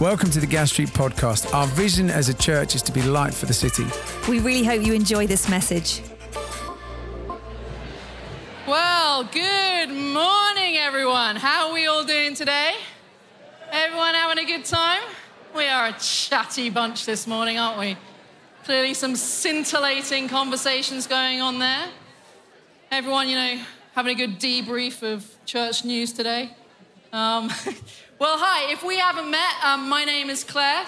Welcome to the Gas Street podcast. Our vision as a church is to be light for the city. We really hope you enjoy this message. Well, good morning, everyone. How are we all doing today? Everyone having a good time? We are a chatty bunch this morning, aren't we? Clearly, some scintillating conversations going on there. Everyone, you know, having a good debrief of church news today. Um, well, hi, if we haven't met, um, my name is Clare.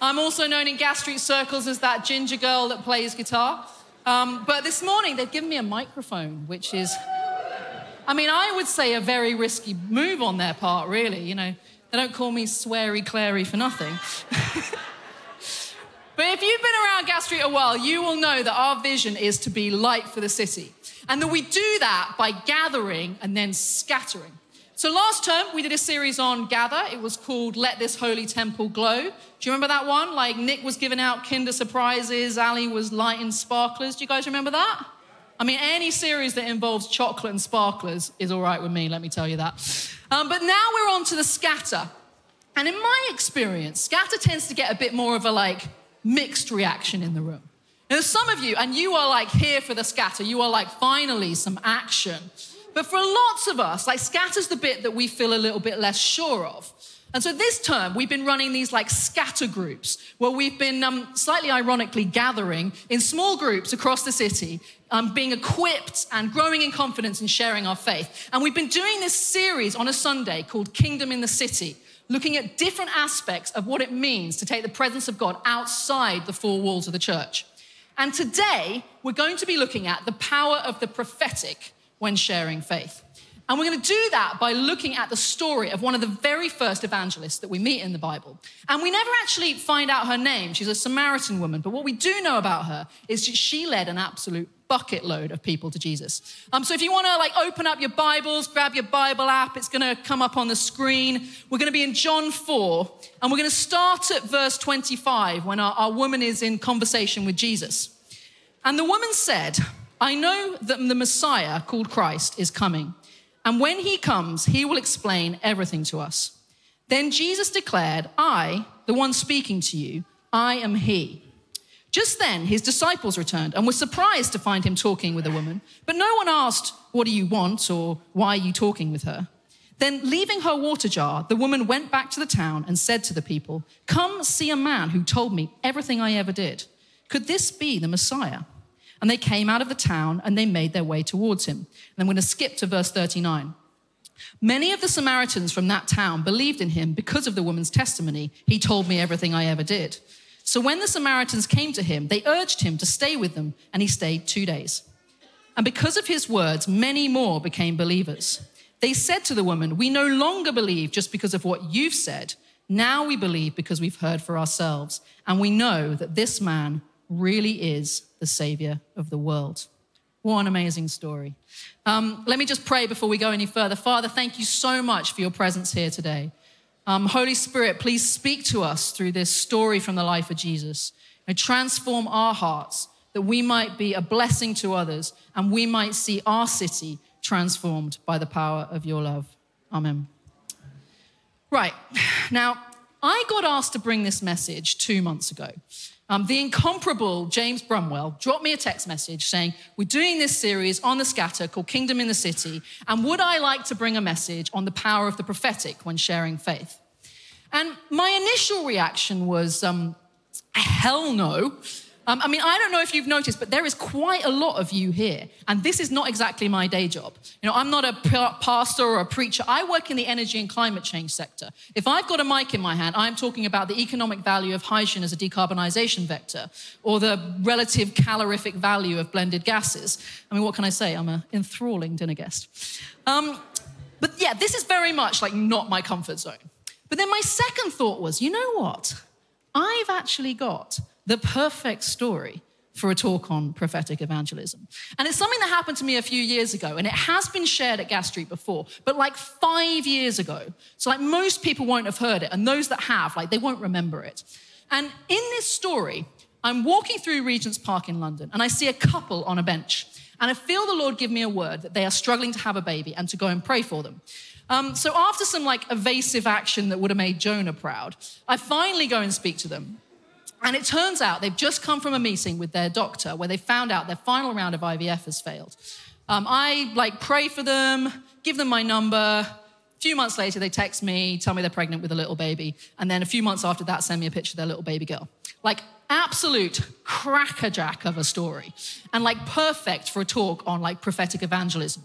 I'm also known in Gas Street circles as that ginger girl that plays guitar. Um, but this morning, they've given me a microphone, which is, I mean, I would say a very risky move on their part, really. You know, they don't call me sweary Clary for nothing. but if you've been around Gas Street a while, you will know that our vision is to be light for the city. And that we do that by gathering and then scattering. So last term, we did a series on Gather. It was called Let This Holy Temple Glow. Do you remember that one? Like Nick was giving out Kinder Surprises, Ali was lighting sparklers. Do you guys remember that? I mean, any series that involves chocolate and sparklers is all right with me, let me tell you that. Um, but now we're on to the scatter. And in my experience, scatter tends to get a bit more of a like mixed reaction in the room. Now, some of you, and you are like here for the scatter, you are like finally some action. But for lots of us, like scatter's the bit that we feel a little bit less sure of. And so this term, we've been running these like scatter groups where we've been um, slightly ironically gathering in small groups across the city, um, being equipped and growing in confidence and sharing our faith. And we've been doing this series on a Sunday called Kingdom in the City, looking at different aspects of what it means to take the presence of God outside the four walls of the church. And today, we're going to be looking at the power of the prophetic when sharing faith. And we're going to do that by looking at the story of one of the very first evangelists that we meet in the Bible. And we never actually find out her name. She's a Samaritan woman. But what we do know about her is that she led an absolute bucket load of people to Jesus. Um, so if you want to like open up your Bibles, grab your Bible app, it's going to come up on the screen. We're going to be in John 4, and we're going to start at verse 25 when our, our woman is in conversation with Jesus. And the woman said, I know that the Messiah, called Christ, is coming. And when he comes, he will explain everything to us. Then Jesus declared, I, the one speaking to you, I am he. Just then, his disciples returned and were surprised to find him talking with a woman. But no one asked, What do you want? or Why are you talking with her? Then, leaving her water jar, the woman went back to the town and said to the people, Come see a man who told me everything I ever did. Could this be the Messiah? And they came out of the town and they made their way towards him. And I'm going to skip to verse 39. Many of the Samaritans from that town believed in him because of the woman's testimony. He told me everything I ever did. So when the Samaritans came to him, they urged him to stay with them, and he stayed two days. And because of his words, many more became believers. They said to the woman, We no longer believe just because of what you've said. Now we believe because we've heard for ourselves, and we know that this man really is the Savior of the world. What an amazing story. Um, let me just pray before we go any further. Father, thank you so much for your presence here today. Um, Holy Spirit, please speak to us through this story from the life of Jesus and transform our hearts that we might be a blessing to others and we might see our city transformed by the power of your love. Amen. Right, now I got asked to bring this message two months ago. Um, the incomparable James Brumwell dropped me a text message saying, We're doing this series on the scatter called Kingdom in the City, and would I like to bring a message on the power of the prophetic when sharing faith? And my initial reaction was, um, Hell no. Um, I mean, I don't know if you've noticed, but there is quite a lot of you here. And this is not exactly my day job. You know, I'm not a pastor or a preacher. I work in the energy and climate change sector. If I've got a mic in my hand, I'm talking about the economic value of hydrogen as a decarbonization vector or the relative calorific value of blended gases. I mean, what can I say? I'm an enthralling dinner guest. Um, but yeah, this is very much like not my comfort zone. But then my second thought was, you know what? I've actually got the perfect story for a talk on prophetic evangelism. And it's something that happened to me a few years ago, and it has been shared at Gas Street before, but like five years ago. So, like, most people won't have heard it, and those that have, like, they won't remember it. And in this story, I'm walking through Regent's Park in London, and I see a couple on a bench. And I feel the Lord give me a word that they are struggling to have a baby and to go and pray for them. Um, so after some like evasive action that would have made Jonah proud, I finally go and speak to them. And it turns out they've just come from a meeting with their doctor where they found out their final round of IVF has failed. Um, I like pray for them, give them my number. A few months later, they text me, tell me they're pregnant with a little baby. And then a few months after that, send me a picture of their little baby girl. Like absolute crackerjack of a story and like perfect for a talk on like prophetic evangelism.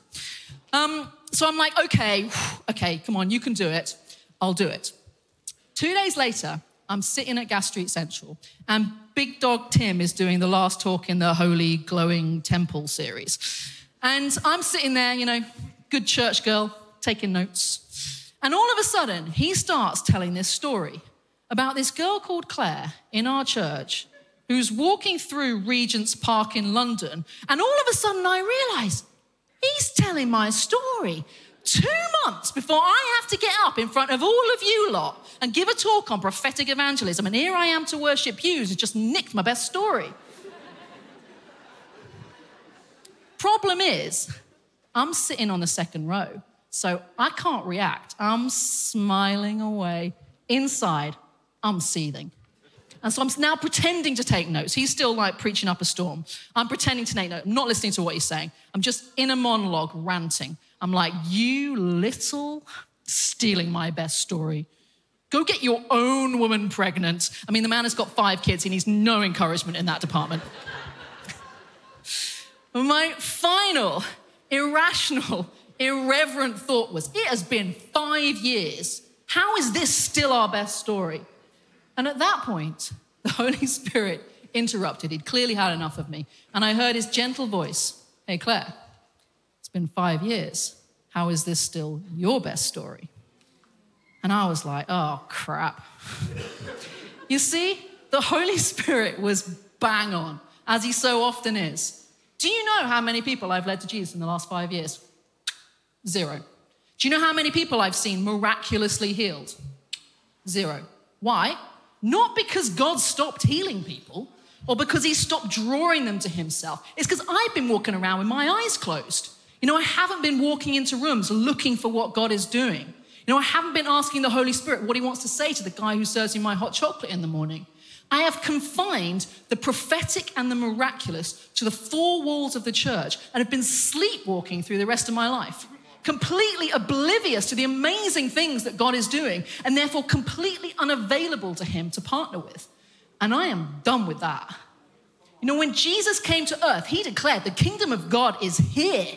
Um, so I'm like, okay, okay, come on, you can do it. I'll do it. Two days later, I'm sitting at Gas Street Central, and Big Dog Tim is doing the last talk in the Holy Glowing Temple series. And I'm sitting there, you know, good church girl, taking notes. And all of a sudden, he starts telling this story about this girl called Clare in our church who's walking through Regent's Park in London. And all of a sudden, I realize he's telling my story two months before I have to get up in front of all of you lot and give a talk on prophetic evangelism. And here I am to worship you who's just nicked my best story. Problem is, I'm sitting on the second row, so I can't react. I'm smiling away. Inside, I'm seething. And so I'm now pretending to take notes. He's still like preaching up a storm. I'm pretending to take notes. I'm not listening to what he's saying. I'm just in a monologue ranting. I'm like, you little stealing my best story. Go get your own woman pregnant. I mean, the man has got five kids. He needs no encouragement in that department. my final irrational, irreverent thought was it has been five years. How is this still our best story? And at that point, the Holy Spirit interrupted. He'd clearly had enough of me. And I heard his gentle voice Hey, Clare, been five years. How is this still your best story? And I was like, Oh, crap. you see, the Holy Spirit was bang on, as he so often is. Do you know how many people I've led to Jesus in the last five years? Zero. Do you know how many people I've seen miraculously healed? Zero. Why? Not because God stopped healing people or because he stopped drawing them to himself. It's because I've been walking around with my eyes closed. You know, I haven't been walking into rooms looking for what God is doing. You know, I haven't been asking the Holy Spirit what he wants to say to the guy who serves me my hot chocolate in the morning. I have confined the prophetic and the miraculous to the four walls of the church and have been sleepwalking through the rest of my life completely oblivious to the amazing things that God is doing, and therefore completely unavailable to Him to partner with. And I am done with that. You know, when Jesus came to earth, He declared the kingdom of God is here.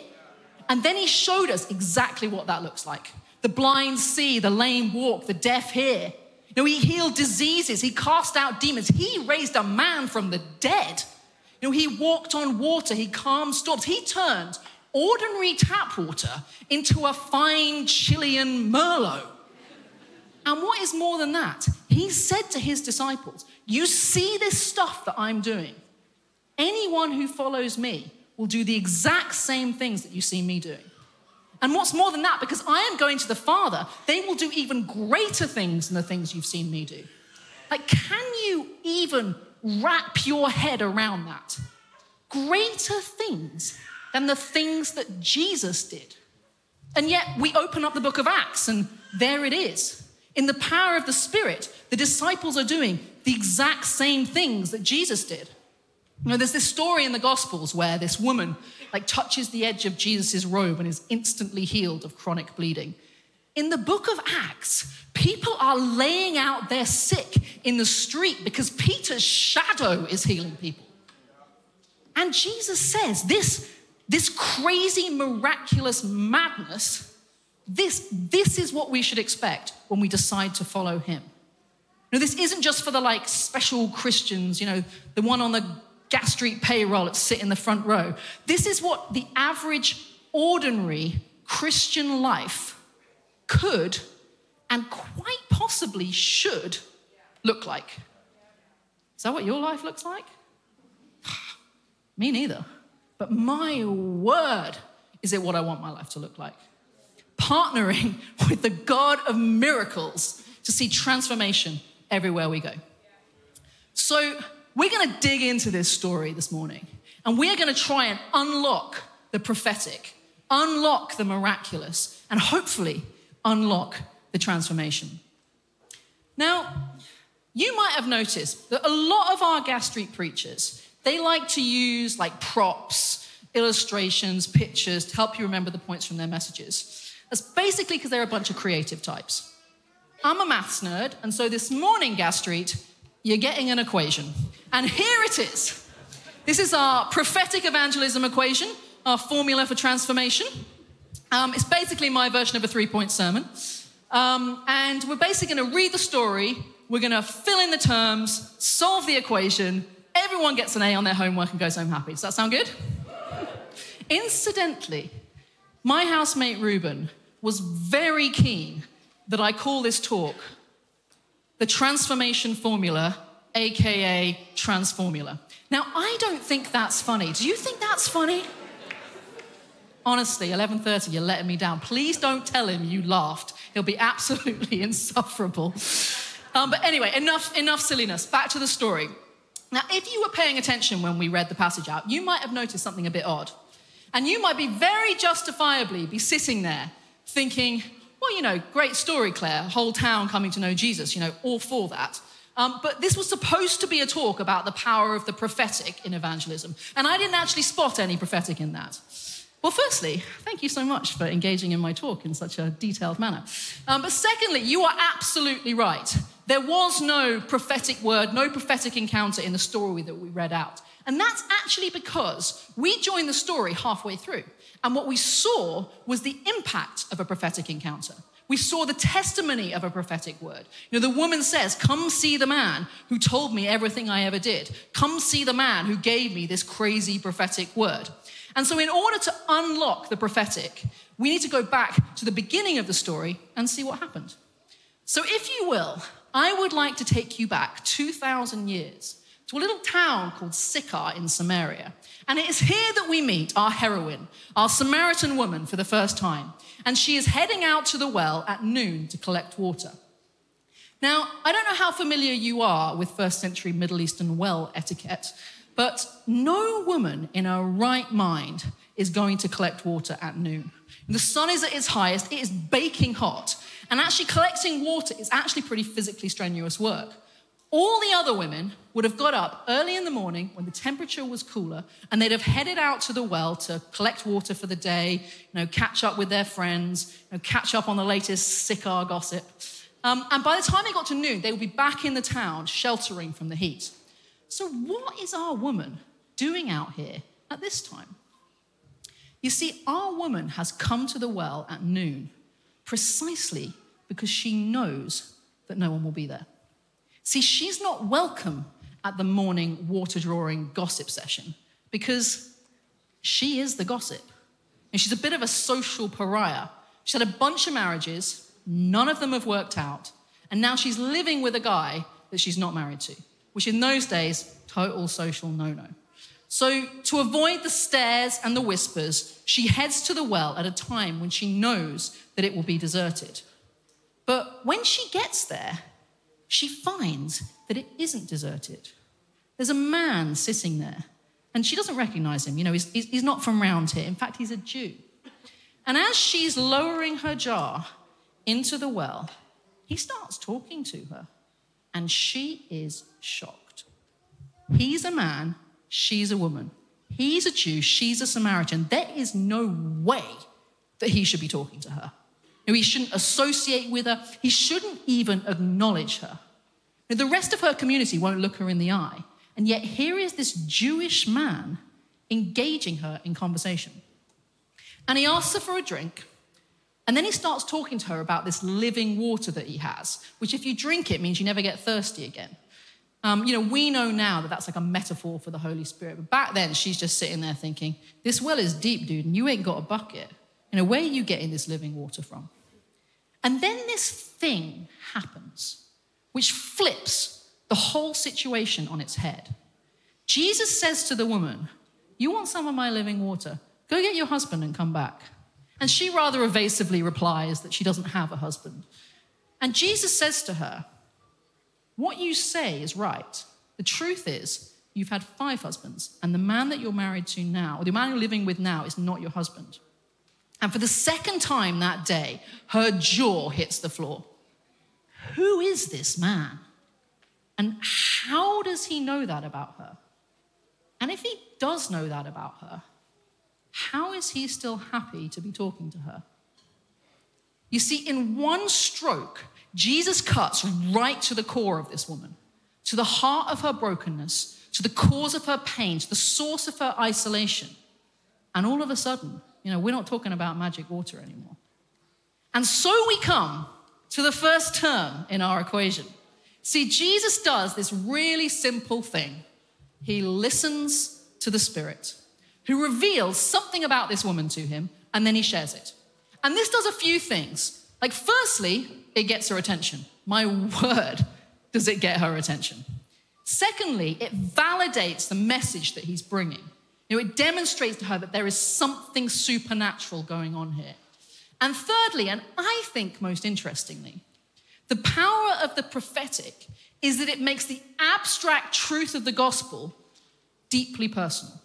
And then He showed us exactly what that looks like. The blind see, the lame walk, the deaf hear. You know, He healed diseases, He cast out demons, He raised a man from the dead. You know, He walked on water, He calmed storms, He turned ordinary tap water into a fine Chilean Merlot. And what is more than that? He said to his disciples, You see this stuff that I'm doing. Anyone who follows me will do the exact same things that you see me doing. And what's more than that, because I am going to the Father, they will do even greater things than the things you've seen me do. Like, can you even wrap your head around that? Greater things than the things that Jesus did. And yet we open up the book of Acts and there it is. In the power of the Spirit, the disciples are doing the exact same things that Jesus did. You know, there's this story in the Gospels where this woman like touches the edge of Jesus' robe and is instantly healed of chronic bleeding. In the book of Acts, people are laying out their sick in the street because Peter's shadow is healing people. And Jesus says this this crazy, miraculous madness, this, this is what we should expect when we decide to follow him. Now, this isn't just for the like special Christians, you know, the one on the gas street payroll that sit in the front row. This is what the average, ordinary Christian life could and quite possibly should look like. Is that what your life looks like? Me neither. But my word, is it what I want my life to look like? Partnering with the God of miracles to see transformation everywhere we go. So, we're gonna dig into this story this morning, and we're gonna try and unlock the prophetic, unlock the miraculous, and hopefully unlock the transformation. Now, you might have noticed that a lot of our Gas Street preachers, they like to use like props, illustrations, pictures to help you remember the points from their messages. That's basically because they're a bunch of creative types. I'm a maths nerd, and so this morning, Gas Street, you're getting an equation. And here it is. This is our prophetic evangelism equation, our formula for transformation. Um, it's basically my version of a three point sermon. Um, and we're basically going to read the story, we're going to fill in the terms, solve the equation. Everyone gets an A on their homework and goes home happy. Does that sound good? Incidentally, my housemate Ruben was very keen that I call this talk the transformation formula, aka transformula. Now, I don't think that's funny. Do you think that's funny? Honestly, 11:30, you're letting me down. Please don't tell him you laughed. He'll be absolutely insufferable. Um, but anyway, enough, enough silliness. Back to the story. Now, if you were paying attention when we read the passage out, you might have noticed something a bit odd. And you might be very justifiably be sitting there thinking, well, you know, great story, Clare, whole town coming to know Jesus, you know, all for that. Um, but this was supposed to be a talk about the power of the prophetic in evangelism. And I didn't actually spot any prophetic in that. Well, firstly, thank you so much for engaging in my talk in such a detailed manner. Um, but secondly, you are absolutely right. There was no prophetic word, no prophetic encounter in the story that we read out. And that's actually because we joined the story halfway through. And what we saw was the impact of a prophetic encounter. We saw the testimony of a prophetic word. You know, the woman says, Come see the man who told me everything I ever did. Come see the man who gave me this crazy prophetic word. And so, in order to unlock the prophetic, we need to go back to the beginning of the story and see what happened. So, if you will, I would like to take you back 2,000 years to a little town called Sychar in Samaria. And it is here that we meet our heroine, our Samaritan woman, for the first time. And she is heading out to the well at noon to collect water. Now, I don't know how familiar you are with first century Middle Eastern well etiquette, but no woman in her right mind is going to collect water at noon. The sun is at its highest, it is baking hot, and actually collecting water is actually pretty physically strenuous work. All the other women would have got up early in the morning when the temperature was cooler and they'd have headed out to the well to collect water for the day, you know, catch up with their friends, you know, catch up on the latest Sychar gossip. Um, and by the time they got to noon, they would be back in the town sheltering from the heat. So, what is our woman doing out here at this time? You see, our woman has come to the well at noon precisely because she knows that no one will be there. See, she's not welcome at the morning water drawing gossip session because she is the gossip. And she's a bit of a social pariah. She's had a bunch of marriages, none of them have worked out, and now she's living with a guy that she's not married to which in those days, total social no no. So, to avoid the stares and the whispers, she heads to the well at a time when she knows that it will be deserted. But when she gets there, she finds that it isn't deserted. There's a man sitting there, and she doesn't recognize him. You know, he's, he's not from round here. In fact, he's a Jew. And as she's lowering her jar into the well, he starts talking to her and she is shocked. He's a man, she's a woman. He's a Jew, she's a Samaritan. There is no way that he should be talking to her. He shouldn't associate with her, he shouldn't even acknowledge her. Now, the rest of her community won't look her in the eye. And yet, here is this Jewish man engaging her in conversation. And he asks her for a drink, and then he starts talking to her about this living water that he has, which, if you drink it, means you never get thirsty again. Um, you know, we know now that that's like a metaphor for the Holy Spirit. But back then, she's just sitting there thinking, this well is deep, dude, and you ain't got a bucket. You know, where are you getting this living water from? And then this thing happens, which flips the whole situation on its head. Jesus says to the woman, You want some of my living water? Go get your husband and come back. And she rather evasively replies that she doesn't have a husband. And Jesus says to her, What you say is right. The truth is, You've had five husbands, and the man that you're married to now, or the man you're living with now, is not your husband. And for the second time that day, her jaw hits the floor. Who is this man? And how does he know that about her? And if he does know that about her, how is he still happy to be talking to her? You see, in one stroke, Jesus cuts right to the core of this woman, to the heart of her brokenness, to the cause of her pain, to the source of her isolation. And all of a sudden, you know, we're not talking about magic water anymore. And so we come to the first term in our equation. See, Jesus does this really simple thing. He listens to the Spirit, who reveals something about this woman to him, and then he shares it. And this does a few things. Like, firstly, it gets her attention. My word, does it get her attention. Secondly, it validates the message that he's bringing. You know, it demonstrates to her that there is something supernatural going on here. And thirdly, and I think most interestingly, the power of the prophetic is that it makes the abstract truth of the gospel deeply personal.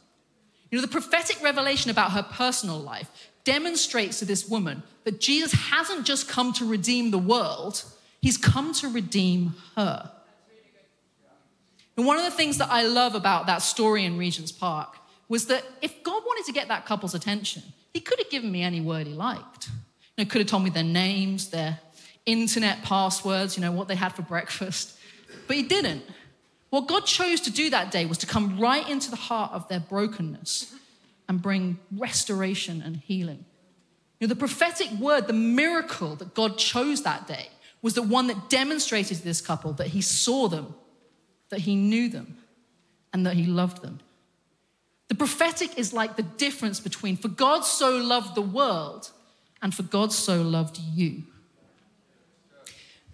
You know, the prophetic revelation about her personal life demonstrates to this woman that Jesus hasn't just come to redeem the world, he's come to redeem her. And one of the things that I love about that story in Regent's Park was that if God wanted to get that couple's attention, he could have given me any word he liked. You know, could have told me their names, their internet passwords, you know, what they had for breakfast. But he didn't. What God chose to do that day was to come right into the heart of their brokenness and bring restoration and healing. You know, the prophetic word, the miracle that God chose that day, was the one that demonstrated to this couple that he saw them, that he knew them, and that he loved them. The prophetic is like the difference between for God so loved the world and for God so loved you.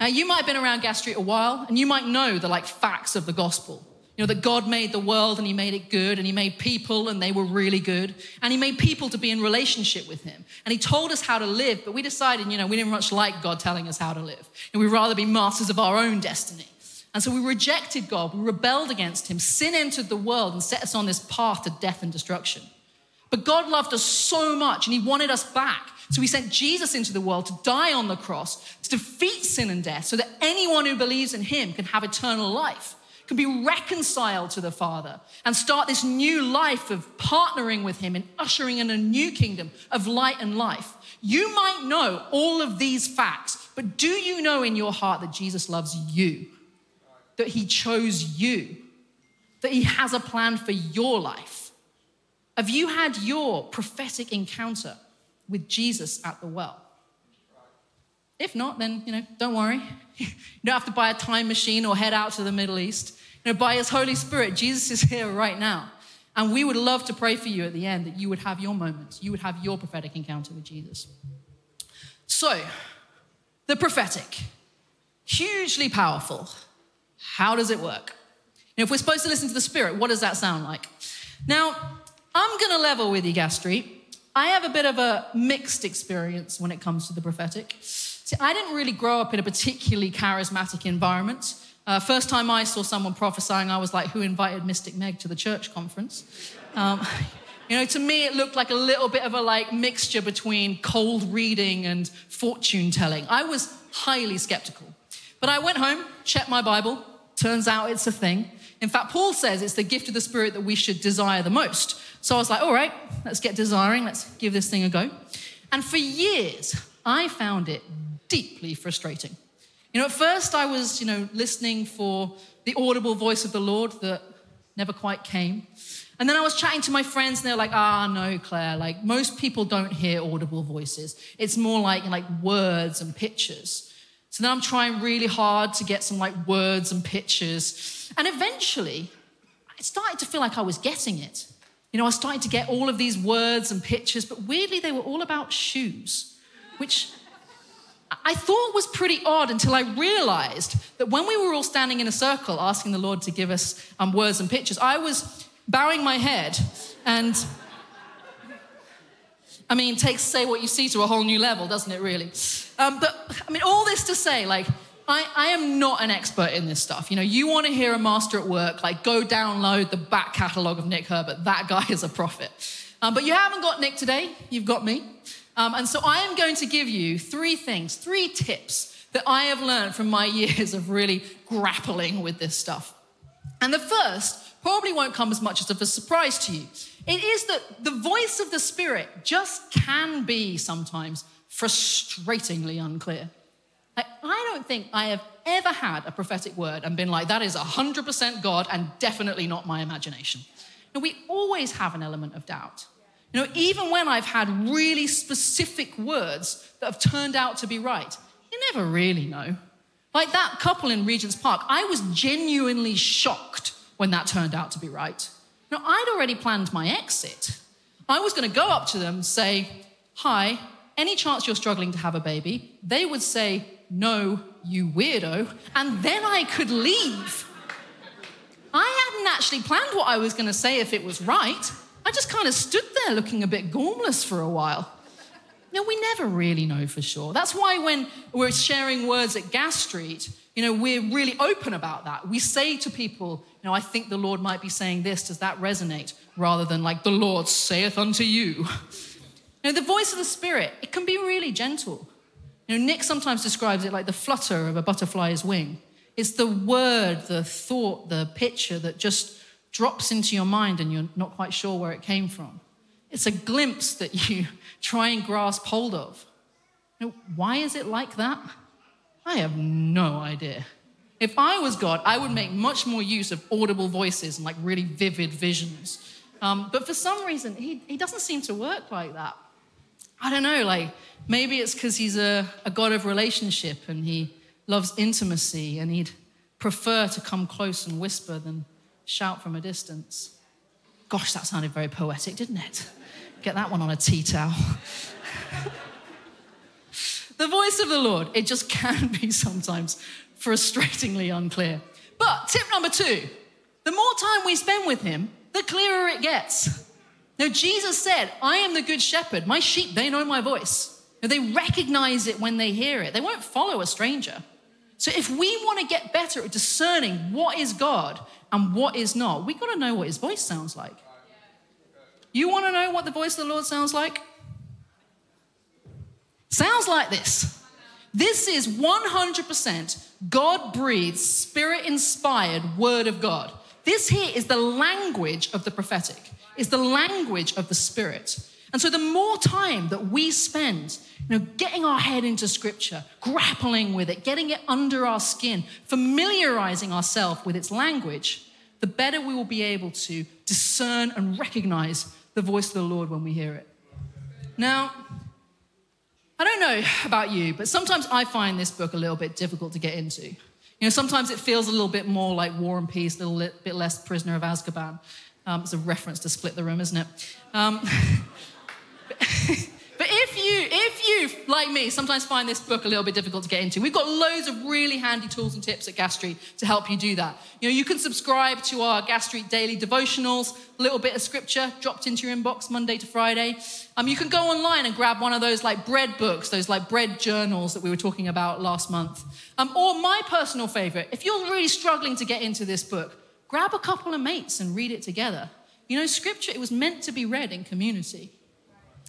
Now, you might have been around Gas Street a while, and you might know the like facts of the gospel. You know, that God made the world and He made it good, and He made people and they were really good, and He made people to be in relationship with Him. And He told us how to live, but we decided, you know, we didn't much like God telling us how to live. And we'd rather be masters of our own destiny. And so we rejected God, we rebelled against Him. Sin entered the world and set us on this path to death and destruction. But God loved us so much, and He wanted us back. So He sent Jesus into the world to die on the cross, to defeat sin and death, so that anyone who believes in Him can have eternal life can be reconciled to the Father and start this new life of partnering with Him and ushering in a new kingdom of light and life. You might know all of these facts, but do you know in your heart that Jesus loves you? That He chose you? That He has a plan for your life? Have you had your prophetic encounter with Jesus at the well? If not, then, you know, don't worry. You don't have to buy a time machine or head out to the Middle East. You know, by His Holy Spirit, Jesus is here right now. And we would love to pray for you at the end that you would have your moments, you would have your prophetic encounter with Jesus. So, the prophetic, hugely powerful. How does it work? Know, if we're supposed to listen to the Spirit, what does that sound like? Now, I'm going to level with you, Gas Street. I have a bit of a mixed experience when it comes to the prophetic. See, I didn't really grow up in a particularly charismatic environment. Uh, first time I saw someone prophesying, I was like, who invited Mystic Meg to the church conference? Um, you know, to me, it looked like a little bit of a like mixture between cold reading and fortune telling. I was highly skeptical. But I went home, checked my Bible. Turns out it's a thing. In fact, Paul says it's the gift of the Spirit that we should desire the most. So I was like, all right, let's get desiring. Let's give this thing a go. And for years, I found it deeply frustrating. You know, at first I was, you know, listening for the audible voice of the Lord that never quite came. And then I was chatting to my friends and they're like, ah, no, Clare, like most people don't hear audible voices. It's more like, like words and pictures. So then I'm trying really hard to get some like words and pictures. And eventually, I started to feel like I was getting it. You know, I started to get all of these words and pictures, but weirdly, they were all about shoes, which I thought was pretty odd until I realized that when we were all standing in a circle asking the Lord to give us um, words and pictures, I was bowing my head and I mean, takes say what you see to a whole new level, doesn't it, really? Um, but I mean, all this to say, like, I, I am not an expert in this stuff. You know, you want to hear a master at work, like go download the back catalogue of Nick Herbert. That guy is a prophet. Um, but you haven't got Nick today, you've got me. Um, and so I am going to give you three things, three tips that I have learned from my years of really grappling with this stuff. And the first probably won't come as much as of a surprise to you. It is that the voice of the Spirit just can be sometimes frustratingly unclear. Like, I don't think I have ever had a prophetic word and been like, that is 100% God and definitely not my imagination. Now, we always have an element of doubt. You know, even when I've had really specific words that have turned out to be right, you never really know. Like that couple in Regent's Park, I was genuinely shocked when that turned out to be right. Now, I'd already planned my exit. I was going to go up to them, say, Hi, any chance you're struggling to have a baby? They would say, No, you weirdo. And then I could leave. I hadn't actually planned what I was going to say if it was right. I just kind of stood there looking a bit gormless for a while. Now, we never really know for sure. That's why when we're sharing words at Gas Street, you know, we're really open about that. We say to people, you know, I think the Lord might be saying this. Does that resonate? Rather than like, the Lord saith unto you. You know, the voice of the Spirit, it can be really gentle. You know, Nick sometimes describes it like the flutter of a butterfly's wing. It's the word, the thought, the picture that just drops into your mind and you're not quite sure where it came from. It's a glimpse that you try and grasp hold of. You know, why is it like that? I have no idea. If I was God, I would make much more use of audible voices and like really vivid visions. Um, but for some reason, he, he doesn't seem to work like that. I don't know, like maybe it's because he's a, a God of relationship and he loves intimacy and he'd prefer to come close and whisper than shout from a distance. Gosh, that sounded very poetic, didn't it? Get that one on a tea towel. the voice of the Lord, it just can be sometimes frustratingly unclear. But tip number two the more time we spend with Him, the clearer it gets. Now, Jesus said, I am the good shepherd. My sheep, they know my voice. Now, they recognize it when they hear it. They won't follow a stranger. So, if we want to get better at discerning what is God and what is not, we've got to know what his voice sounds like. You want to know what the voice of the Lord sounds like? Sounds like this. This is 100% God breathed, spirit inspired word of God. This here is the language of the prophetic, is the language of the spirit. And so the more time that we spend, you know, getting our head into scripture, grappling with it, getting it under our skin, familiarizing ourselves with its language, the better we will be able to discern and recognize the voice of the Lord when we hear it. Now, I don't know about you, but sometimes I find this book a little bit difficult to get into. You know, sometimes it feels a little bit more like War and Peace, a little bit less Prisoner of Azkaban. Um, it's a reference to Split the Room, isn't it? Um, But if you, if you, like me, sometimes find this book a little bit difficult to get into, we've got loads of really handy tools and tips at Gas Street to help you do that. You know, you can subscribe to our Gas Street daily devotionals, a little bit of scripture dropped into your inbox Monday to Friday. Um, you can go online and grab one of those like bread books, those like bread journals that we were talking about last month. Um, or my personal favorite, if you're really struggling to get into this book, grab a couple of mates and read it together. You know, scripture, it was meant to be read in community.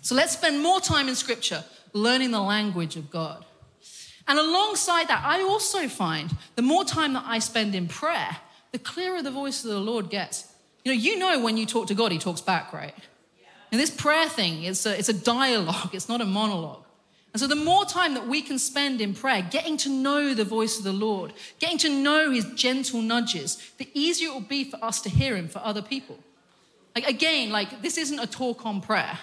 So let's spend more time in scripture learning the language of God. And alongside that, I also find the more time that I spend in prayer, the clearer the voice of the Lord gets. You know, you know when you talk to God, He talks back, right? And this prayer thing is a, it's a dialogue, it's not a monologue. And so, the more time that we can spend in prayer, getting to know the voice of the Lord, getting to know his gentle nudges, the easier it will be for us to hear him for other people. Like, again, like, this isn't a talk on prayer.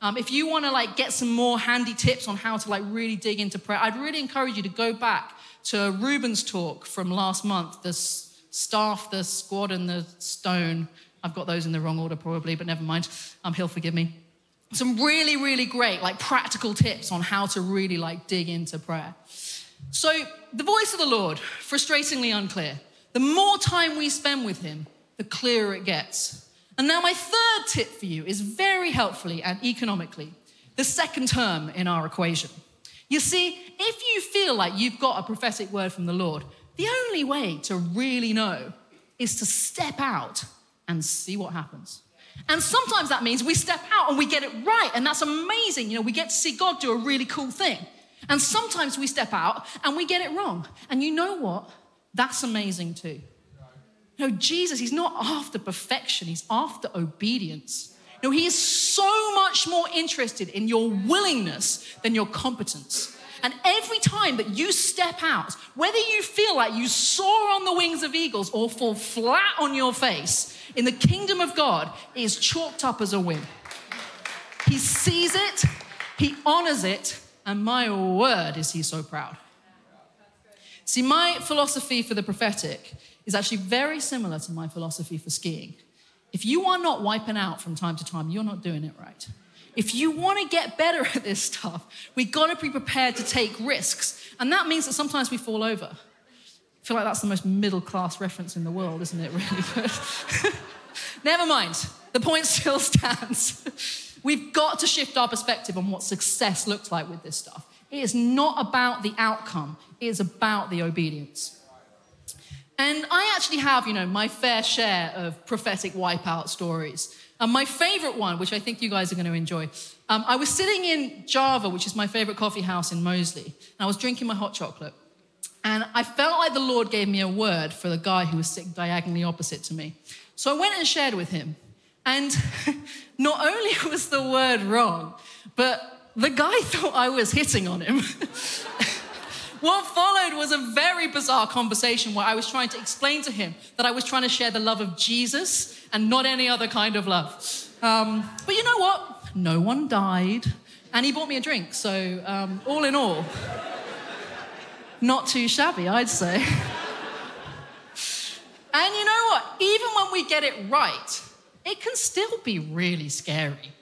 Um, if you want to like get some more handy tips on how to like really dig into prayer, I'd really encourage you to go back to Ruben's talk from last month, the staff, the squad, and the stone. I've got those in the wrong order probably, but never mind. Um, he'll forgive me. Some really, really great like practical tips on how to really like dig into prayer. So the voice of the Lord, frustratingly unclear. The more time we spend with Him, the clearer it gets. And now, my third tip for you is very helpfully and economically the second term in our equation. You see, if you feel like you've got a prophetic word from the Lord, the only way to really know is to step out and see what happens. And sometimes that means we step out and we get it right, and that's amazing. You know, we get to see God do a really cool thing. And sometimes we step out and we get it wrong. And you know what? That's amazing too. No, Jesus, he's not after perfection, he's after obedience. No, he is so much more interested in your willingness than your competence. And every time that you step out, whether you feel like you soar on the wings of eagles or fall flat on your face, in the kingdom of God, it is chalked up as a win. He sees it, he honors it, and my word is he so proud. See, my philosophy for the prophetic is actually very similar to my philosophy for skiing. If you are not wiping out from time to time, you're not doing it right. If you want to get better at this stuff, we've got to be prepared to take risks. And that means that sometimes we fall over. I feel like that's the most middle class reference in the world, isn't it, really? Never mind. The point still stands. We've got to shift our perspective on what success looks like with this stuff. It is not about the outcome, it is about the obedience. And I actually have, you know, my fair share of prophetic wipeout stories. And my favorite one, which I think you guys are going to enjoy, um, I was sitting in Java, which is my favorite coffee house in Moseley, and I was drinking my hot chocolate. And I felt like the Lord gave me a word for the guy who was sitting diagonally opposite to me. So I went and shared with him. And not only was the word wrong, but the guy thought I was hitting on him. What followed was a very bizarre conversation where I was trying to explain to him that I was trying to share the love of Jesus and not any other kind of love. Um, but you know what? No one died, and he bought me a drink. So, um, all in all, not too shabby, I'd say. and you know what? Even when we get it right, it can still be really scary.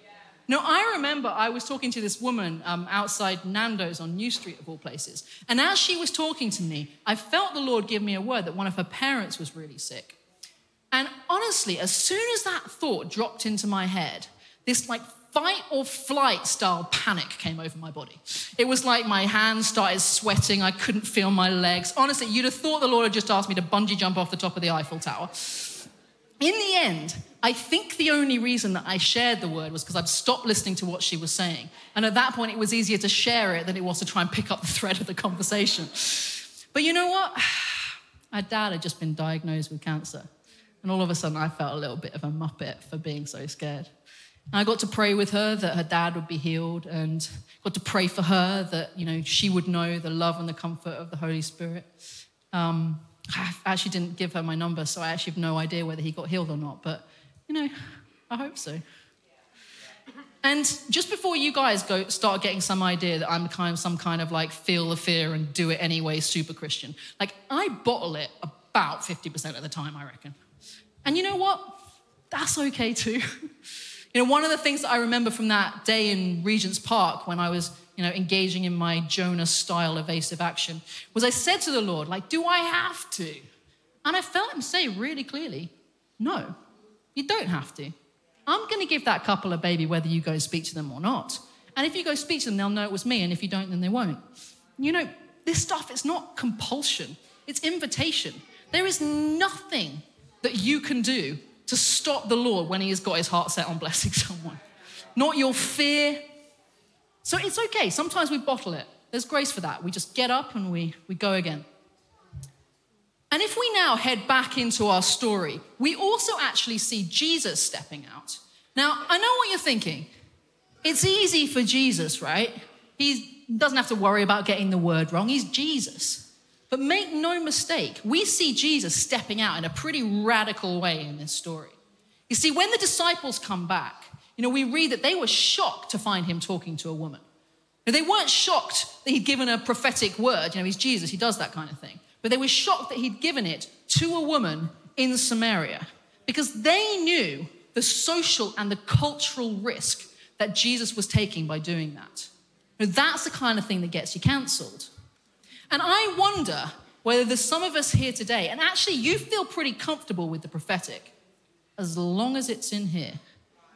No, I remember I was talking to this woman um, outside Nando's on New Street, of all places. And as she was talking to me, I felt the Lord give me a word that one of her parents was really sick. And honestly, as soon as that thought dropped into my head, this like fight or flight style panic came over my body. It was like my hands started sweating. I couldn't feel my legs. Honestly, you'd have thought the Lord had just asked me to bungee jump off the top of the Eiffel Tower. In the end, I think the only reason that I shared the word was because I'd stopped listening to what she was saying. And at that point, it was easier to share it than it was to try and pick up the thread of the conversation. But you know what? My dad had just been diagnosed with cancer. And all of a sudden, I felt a little bit of a muppet for being so scared. And I got to pray with her that her dad would be healed and got to pray for her that, you know, she would know the love and the comfort of the Holy Spirit. Um, I actually didn't give her my number, so I actually have no idea whether he got healed or not, but you know, I hope so. And just before you guys go start getting some idea that I'm kind of some kind of like feel the fear and do it anyway super Christian, like I bottle it about 50% of the time, I reckon. And you know what? That's okay too. you know, one of the things that I remember from that day in Regent's Park when I was you know, engaging in my Jonah style evasive action, was I said to the Lord, like, do I have to? And I felt him say really clearly, no, you don't have to. I'm going to give that couple a baby whether you go speak to them or not. And if you go speak to them, they'll know it was me. And if you don't, then they won't. You know, this stuff, it's not compulsion, it's invitation. There is nothing that you can do to stop the Lord when he has got his heart set on blessing someone. Not your fear, so it's okay. Sometimes we bottle it. There's grace for that. We just get up and we, we go again. And if we now head back into our story, we also actually see Jesus stepping out. Now, I know what you're thinking. It's easy for Jesus, right? He doesn't have to worry about getting the word wrong. He's Jesus. But make no mistake, we see Jesus stepping out in a pretty radical way in this story. You see, when the disciples come back, you know, we read that they were shocked to find him talking to a woman. Now, they weren't shocked that he'd given a prophetic word. You know, he's Jesus, he does that kind of thing. But they were shocked that he'd given it to a woman in Samaria because they knew the social and the cultural risk that Jesus was taking by doing that. Now, that's the kind of thing that gets you cancelled. And I wonder whether there's some of us here today, and actually you feel pretty comfortable with the prophetic, as long as it's in here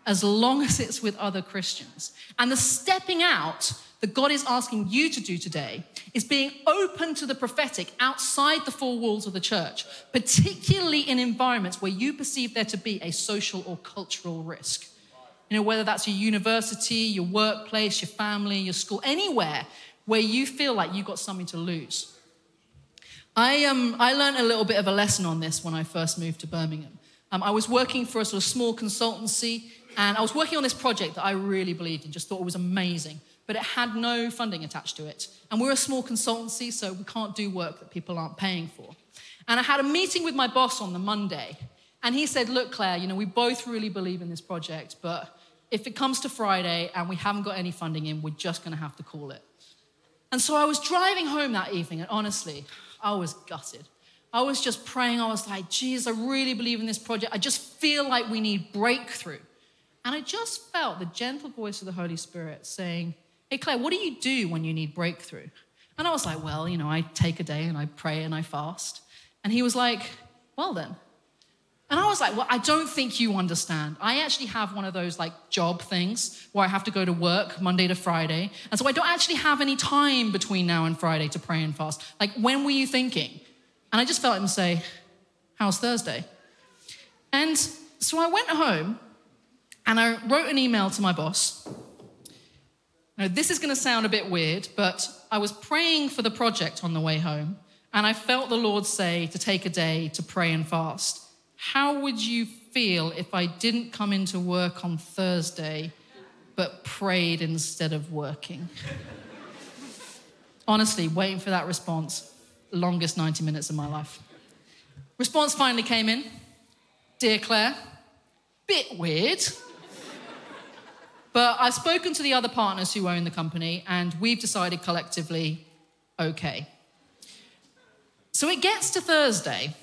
as long as it's with other Christians. And the stepping out that God is asking you to do today is being open to the prophetic outside the four walls of the church, particularly in environments where you perceive there to be a social or cultural risk. You know, whether that's your university, your workplace, your family, your school, anywhere where you feel like you've got something to lose. I, um, I learned a little bit of a lesson on this when I first moved to Birmingham. Um, I was working for a sort of small consultancy, and I was working on this project that I really believed in, just thought it was amazing, but it had no funding attached to it. And we're a small consultancy, so we can't do work that people aren't paying for. And I had a meeting with my boss on the Monday, and he said, Look, Clare, you know, we both really believe in this project, but if it comes to Friday and we haven't got any funding in, we're just going to have to call it. And so I was driving home that evening, and honestly, I was gutted. I was just praying. I was like, geez, I really believe in this project. I just feel like we need breakthrough. And I just felt the gentle voice of the Holy Spirit saying, Hey, Clare, what do you do when you need breakthrough? And I was like, Well, you know, I take a day and I pray and I fast. And he was like, Well, then. And I was like, Well, I don't think you understand. I actually have one of those like job things where I have to go to work Monday to Friday. And so I don't actually have any time between now and Friday to pray and fast. Like, when were you thinking? And I just felt him say, How's Thursday? And so I went home and I wrote an email to my boss. Now, this is going to sound a bit weird, but I was praying for the project on the way home, and I felt the Lord say to take a day to pray and fast. How would you feel if I didn't come into work on Thursday, but prayed instead of working? Honestly, waiting for that response, longest 90 minutes of my life. Response finally came in Dear Clare, bit weird. But I've spoken to the other partners who own the company, and we've decided collectively okay. So it gets to Thursday,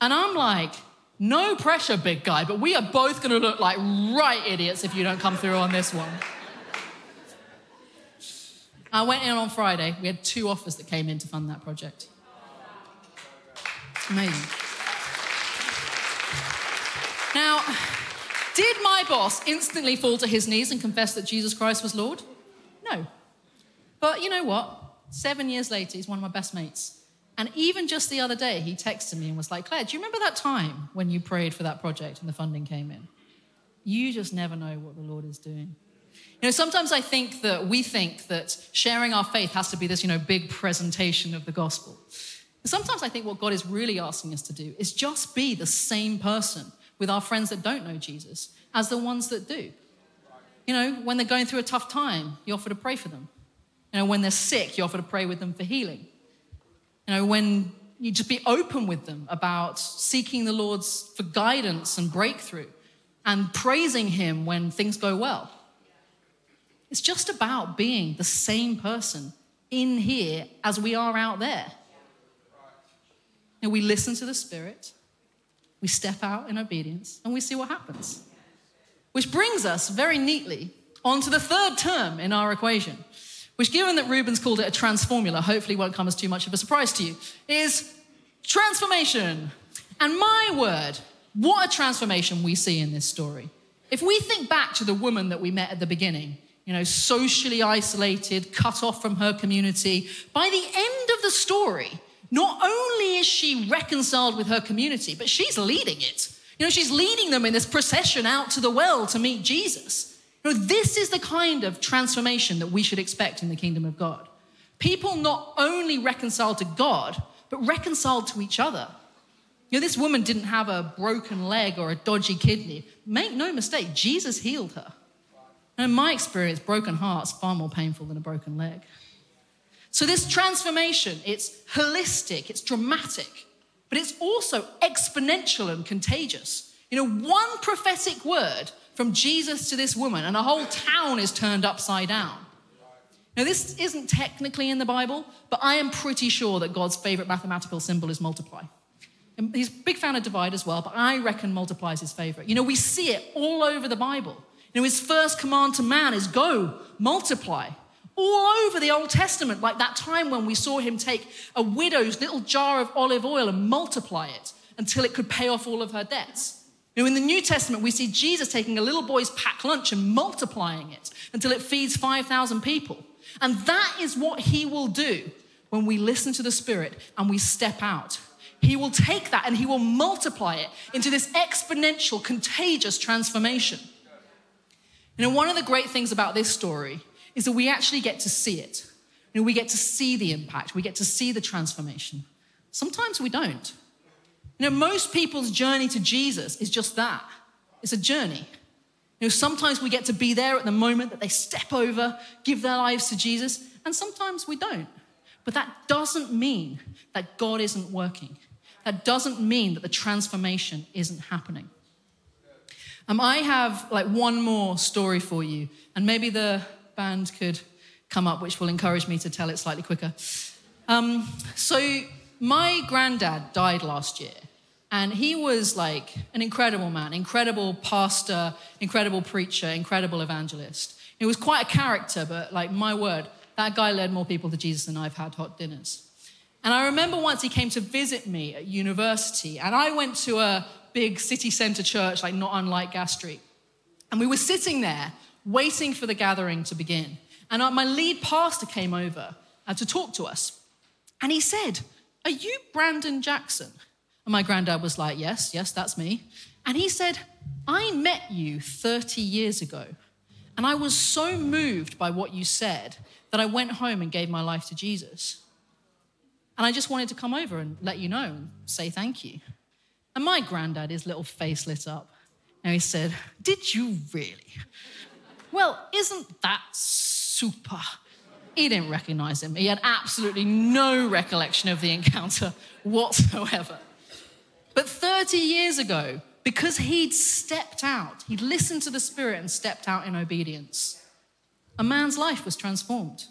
and I'm like, no pressure, big guy, but we are both gonna look like right idiots if you don't come through on this one. I went in on Friday. We had two offers that came in to fund that project. Amazing. Now, did my boss instantly fall to his knees and confess that Jesus Christ was Lord? No. But you know what? Seven years later, he's one of my best mates. And even just the other day, he texted me and was like, Clare, do you remember that time when you prayed for that project and the funding came in? You just never know what the Lord is doing. You know, sometimes I think that we think that sharing our faith has to be this, you know, big presentation of the gospel. Sometimes I think what God is really asking us to do is just be the same person with our friends that don't know Jesus as the ones that do. You know, when they're going through a tough time, you offer to pray for them. You know, when they're sick, you offer to pray with them for healing. You know, when you just be open with them about seeking the Lord's for guidance and breakthrough and praising Him when things go well. It's just about being the same person in here as we are out there. Know, we listen to the Spirit, we step out in obedience, and we see what happens. Which brings us very neatly onto the third term in our equation, which, given that Rubens called it a transformula, hopefully won't come as too much of a surprise to you, is transformation. And my word, what a transformation we see in this story. If we think back to the woman that we met at the beginning, you know, socially isolated, cut off from her community, by the end of the story, not only is she reconciled with her community, but she's leading it. You know, she's leading them in this procession out to the well to meet Jesus. You know, this is the kind of transformation that we should expect in the kingdom of God. People not only reconciled to God, but reconciled to each other. You know, this woman didn't have a broken leg or a dodgy kidney. Make no mistake, Jesus healed her. And in my experience, broken heart's far more painful than a broken leg. So, this transformation, it's holistic, it's dramatic, but it's also exponential and contagious. You know, one prophetic word from Jesus to this woman, and a whole town is turned upside down. Now, this isn't technically in the Bible, but I am pretty sure that God's favorite mathematical symbol is multiply. And he's a big fan of divide as well, but I reckon multiply is his favorite. You know, we see it all over the Bible. You know, his first command to man is go, multiply all over the Old Testament, like that time when we saw him take a widow's little jar of olive oil and multiply it until it could pay off all of her debts. Know, in the New Testament, we see Jesus taking a little boy's packed lunch and multiplying it until it feeds 5,000 people. And that is what He will do when we listen to the Spirit and we step out. He will take that and He will multiply it into this exponential, contagious transformation. You know, one of the great things about this story is that we actually get to see it. You know, we get to see the impact, we get to see the transformation. Sometimes we don't. You know, most people's journey to Jesus is just that it's a journey. You know, sometimes we get to be there at the moment that they step over, give their lives to Jesus, and sometimes we don't. But that doesn't mean that God isn't working. That doesn't mean that the transformation isn't happening. Um, I have like one more story for you, and maybe the band could come up, which will encourage me to tell it slightly quicker. Um, so, my granddad died last year, and he was like an incredible man, incredible pastor, incredible preacher, incredible evangelist. He was quite a character, but like my word, that guy led more people to Jesus than I've had hot dinners. And I remember once he came to visit me at university, and I went to a big city center church, like not unlike Gas Street. And we were sitting there waiting for the gathering to begin. And my lead pastor came over uh, to talk to us. And he said, Are you Brandon Jackson? And my granddad was like, Yes, yes, that's me. And he said, I met you 30 years ago. And I was so moved by what you said that I went home and gave my life to Jesus. And I just wanted to come over and let you know and say thank you. And my granddad, his little face lit up. And he said, Did you really? Well, isn't that super? He didn't recognize him. He had absolutely no recollection of the encounter whatsoever. But 30 years ago, because he'd stepped out, he'd listened to the Spirit and stepped out in obedience, a man's life was transformed.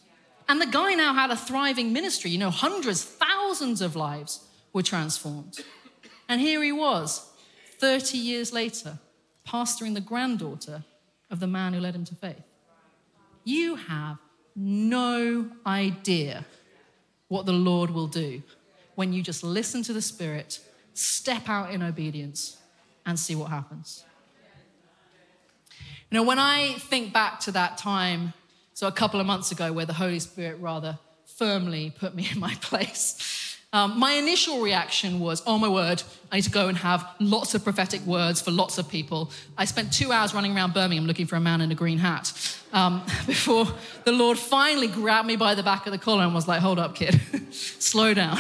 And the guy now had a thriving ministry. You know, hundreds, thousands of lives were transformed. And here he was, 30 years later, pastoring the granddaughter of the man who led him to faith. You have no idea what the Lord will do when you just listen to the Spirit, step out in obedience, and see what happens. You know, when I think back to that time, so a couple of months ago, where the Holy Spirit rather firmly put me in my place. Um, my initial reaction was, oh my word, I need to go and have lots of prophetic words for lots of people. I spent two hours running around Birmingham looking for a man in a green hat um, before the Lord finally grabbed me by the back of the collar and was like, hold up, kid, slow down.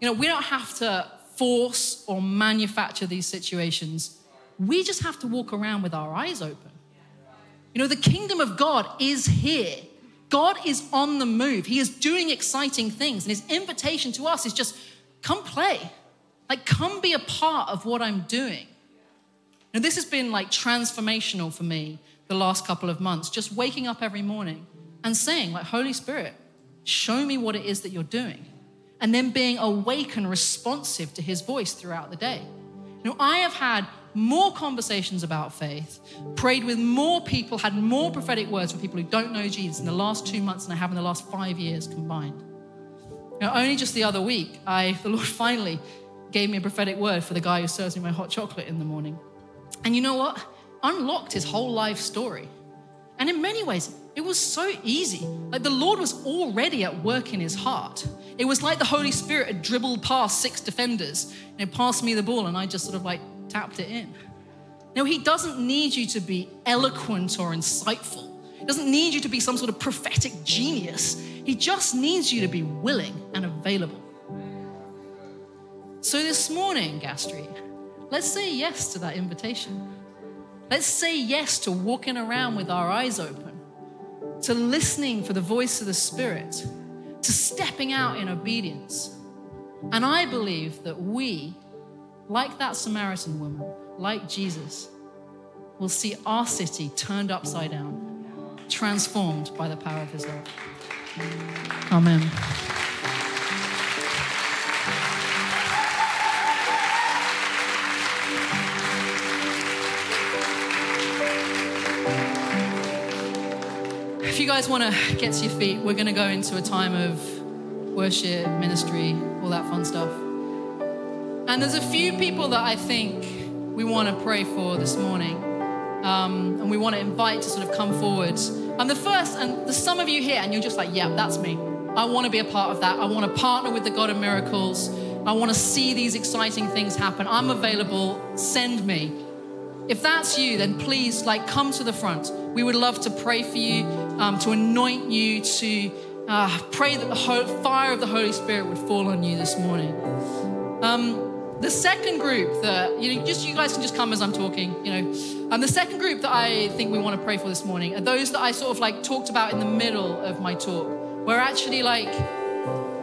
You know, we don't have to force or manufacture these situations. We just have to walk around with our eyes open. You know, the kingdom of God is here. God is on the move. He is doing exciting things. And his invitation to us is just come play. Like, come be a part of what I'm doing. Now, this has been like transformational for me the last couple of months, just waking up every morning and saying, like, Holy Spirit, show me what it is that you're doing. And then being awake and responsive to his voice throughout the day. You know, I have had more conversations about faith, prayed with more people, had more prophetic words for people who don't know Jesus in the last two months than I have in the last five years combined. You know, only just the other week, I, the Lord finally gave me a prophetic word for the guy who serves me my hot chocolate in the morning. And you know what? Unlocked his whole life story. And in many ways, it was so easy. Like the Lord was already at work in his heart. It was like the Holy Spirit had dribbled past six defenders and it passed me the ball, and I just sort of like tapped it in. No, he doesn't need you to be eloquent or insightful. He doesn't need you to be some sort of prophetic genius. He just needs you to be willing and available. So this morning, Gas Street, let's say yes to that invitation. Let's say yes to walking around with our eyes open, to listening for the voice of the Spirit, to stepping out in obedience. And I believe that we like that Samaritan woman, like Jesus, will see our city turned upside down, transformed by the power of his love. Amen. If you guys want to get to your feet, we're going to go into a time of worship, ministry, all that fun stuff. And there's a few people that I think we want to pray for this morning. um, and we want to invite to sort of come forward. I'm the first, and there's some of you here, and you're just like, yeah, that's me. I want to be a part of that. I want to partner with the God of miracles. I want to see these exciting things happen. I'm available. Send me. If that's you, then please, like, come to the front. We would love to pray for you, um, to anoint you, to uh, pray that the fire of the Holy Spirit would fall on you this morning. Um, the second group that you know, just you guys can just come as I'm talking, you know. Um, the second group that I think we want to pray for this morning are those that I sort of like talked about in the middle of my talk, where actually like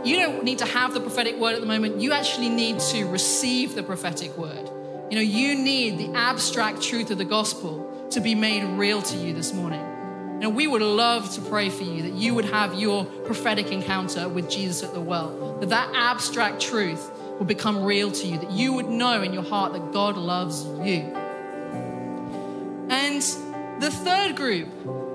you don't need to have the prophetic word at the moment. You actually need to receive the prophetic word. You know, you need the abstract truth of the gospel to be made real to you this morning. You know, we would love to pray for you that you would have your prophetic encounter with Jesus at the well, that that abstract truth will become real to you, that you would know in your heart that God loves you. And the third group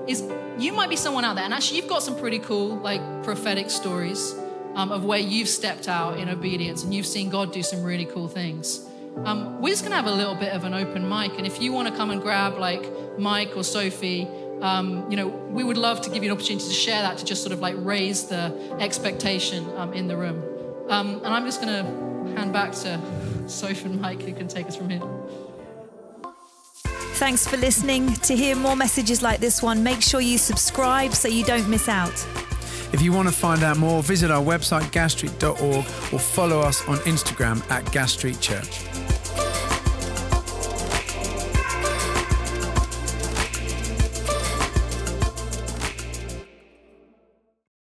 is you might be someone out there, and actually, you've got some pretty cool, like, prophetic stories um, of where you've stepped out in obedience and you've seen God do some really cool things. Um, we're just gonna have a little bit of an open mic, and if you want to come and grab like Mike or Sophie, um, you know, we would love to give you an opportunity to share that to just sort of like raise the expectation um, in the room. Um, and I'm just gonna hand back to Sophie and Mike who can take us from here. Thanks for listening. To hear more messages like this one, make sure you subscribe so you don't miss out. If you want to find out more, visit our website, gasstreet.org, or follow us on Instagram at Gas Street Church.